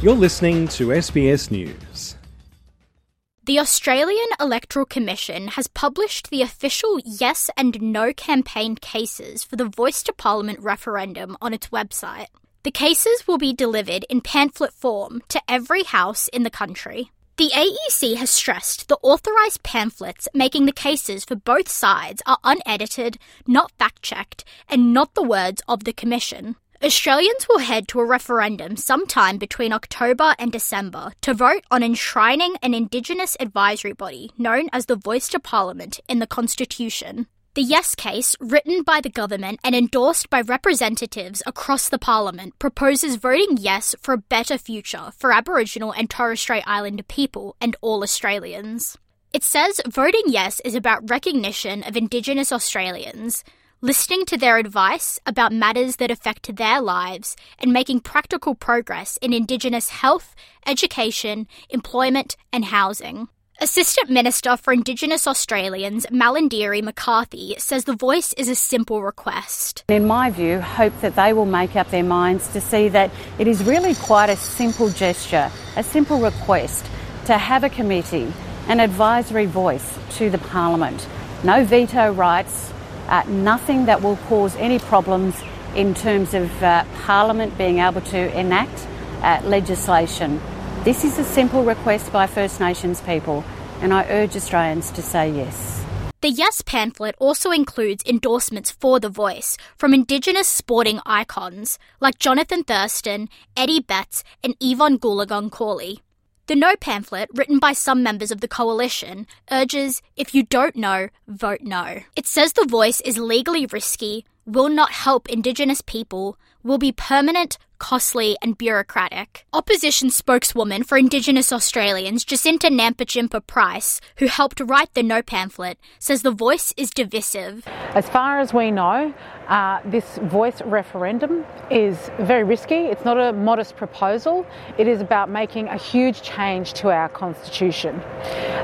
You're listening to SBS News. The Australian Electoral Commission has published the official yes and no campaign cases for the Voice to Parliament referendum on its website. The cases will be delivered in pamphlet form to every house in the country. The AEC has stressed the authorised pamphlets making the cases for both sides are unedited, not fact checked, and not the words of the Commission. Australians will head to a referendum sometime between October and December to vote on enshrining an Indigenous advisory body known as the Voice to Parliament in the Constitution. The Yes case, written by the government and endorsed by representatives across the parliament, proposes voting yes for a better future for Aboriginal and Torres Strait Islander people and all Australians. It says voting yes is about recognition of Indigenous Australians, listening to their advice about matters that affect their lives, and making practical progress in Indigenous health, education, employment, and housing. Assistant Minister for Indigenous Australians, Malarndirri McCarthy, says the voice is a simple request. In my view, hope that they will make up their minds to see that it is really quite a simple gesture, a simple request to have a committee, an advisory voice to the Parliament. No veto rights, uh, nothing that will cause any problems in terms of uh, Parliament being able to enact uh, legislation. This is a simple request by First Nations people, and I urge Australians to say yes. The Yes pamphlet also includes endorsements for The Voice from Indigenous sporting icons like Johnathan Thurston, Eddie Betts, and Evonne Goolagong Cawley. The No pamphlet, written by some members of the coalition, urges if you don't know, vote no. It says The Voice is legally risky, will not help Indigenous people, will be permanent, costly, and bureaucratic. Opposition spokeswoman for Indigenous Australians, Jacinta Nampijinpa Price, who helped write the No pamphlet, says the voice is divisive. As far as we know, uh, this voice referendum is very risky. It's not a modest proposal. It is about making a huge change to our constitution.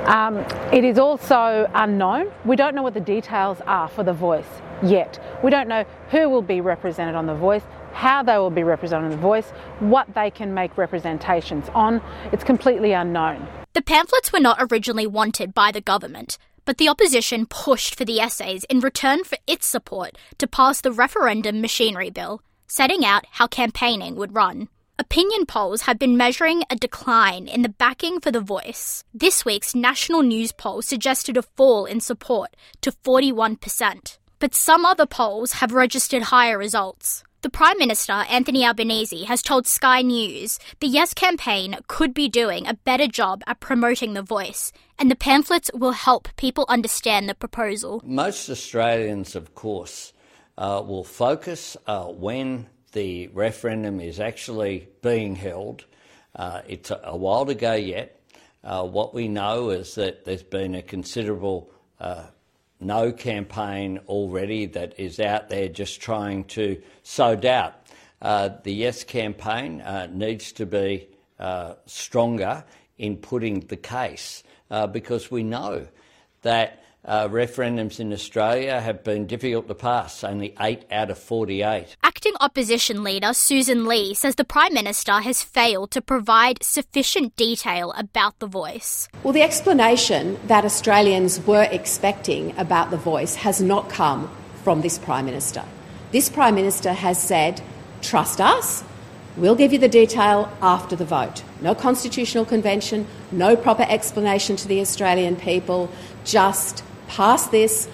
Um, it is also unknown. We don't know what the details are for the voice yet. We don't know who will be represented on the voice, how they will be represented in the voice, what they can make representations on. It's completely unknown. The pamphlets were not originally wanted by the government, but the opposition pushed for the essays in return for its support to pass the referendum machinery bill, setting out how campaigning would run. Opinion polls have been measuring a decline in the backing for the voice. This week's national Newspoll suggested a fall in support to 41%. But some other polls have registered higher results. The Prime Minister, Anthony Albanese, has told Sky News the Yes campaign could be doing a better job at promoting the voice, and the pamphlets will help people understand the proposal. Most Australians, of course, uh, will focus uh, when the referendum is actually being held. Uh, it's a, while to go yet. Uh, what we know is that there's been a considerable uh, no campaign already that is out there just trying to sow doubt. Uh, the Yes campaign uh, needs to be uh, stronger in putting the case uh, because we know that uh, referendums in Australia have been difficult to pass, only 8 out of 48. Acting opposition leader Susan Lee says the Prime Minister has failed to provide sufficient detail about the voice. Well, the explanation that Australians were expecting about the voice has not come from this Prime Minister. This Prime Minister has said, trust us, We'll give you the detail after the vote. No constitutional convention, no proper explanation to the Australian people, just pass this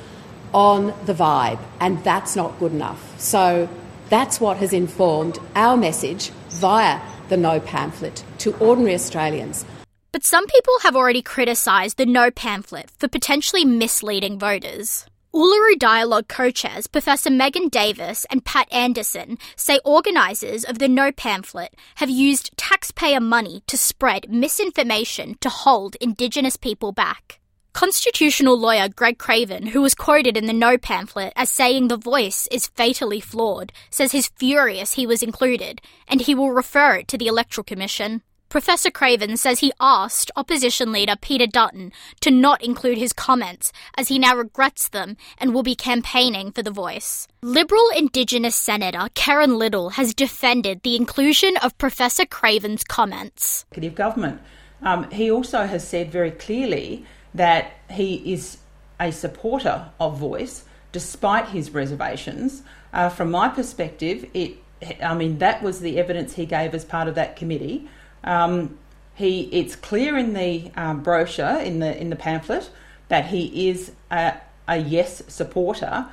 on the vibe, and that's not good enough. So that's what has informed our message via the No pamphlet to ordinary Australians. But some people have already criticised the No pamphlet for potentially misleading voters. Uluru Dialogue co chairs Professor Megan Davis and Pat Anderson say organisers of the No pamphlet have used taxpayer money to spread misinformation to hold Indigenous people back. Constitutional lawyer Greg Craven, who was quoted in the No pamphlet as saying the voice is fatally flawed, says he's furious he was included and he will refer it to the Electoral Commission. Professor Craven says he asked opposition leader Peter Dutton to not include his comments as he now regrets them and will be campaigning for the voice. Liberal Indigenous Senator Kerrynne Liddle has defended the inclusion of Professor Craven's comments. Government. Um, he also has said very clearly that he is a supporter of voice despite his reservations. Uh, from my perspective, it I mean, that was the evidence he gave as part of that committee. Um, he, it's clear in the um, brochure, in the in the pamphlet, that he is a, a yes supporter.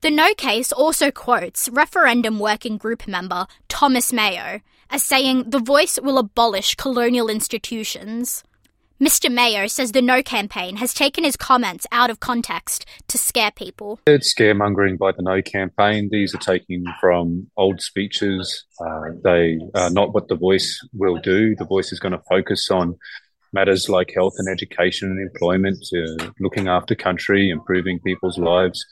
The No case also quotes referendum working group member Thomas Mayo as saying the voice will abolish colonial institutions. Mr. Mayo says the No campaign has taken his comments out of context to scare people. It's scaremongering by the No campaign. These are taken from old speeches. Uh, they are not what the Voice will do. The Voice is going to focus on matters like health and education and employment, uh, looking after country, improving people's lives.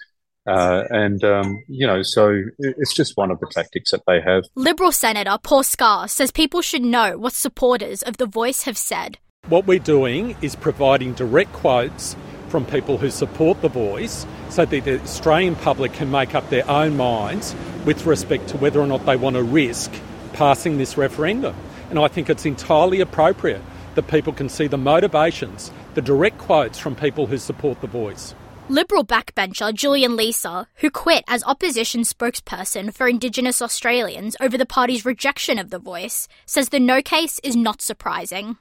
Uh, and, um, you know, so it's just one of the tactics that they have. Liberal Senator Paul Scarr says people should know what supporters of The Voice have said. What we're doing is providing direct quotes from people who support the voice so that the Australian public can make up their own minds with respect to whether or not they want to risk passing this referendum. And I think it's entirely appropriate that people can see the motivations, the direct quotes from people who support the voice. Liberal backbencher Julian Leeser, who quit as opposition spokesperson for Indigenous Australians over the party's rejection of the voice, says the no case is not surprising.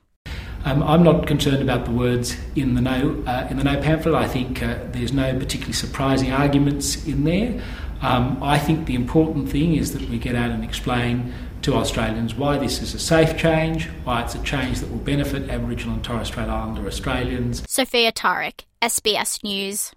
Um, I'm not concerned about the words in the no uh, in the no pamphlet. I think uh, there's no particularly surprising arguments in there. Um, I think the important thing is that we get out and explain to Australians why this is a safe change, why it's a change that will benefit Aboriginal and Torres Strait Islander Australians. Sophia Tarek, SBS News.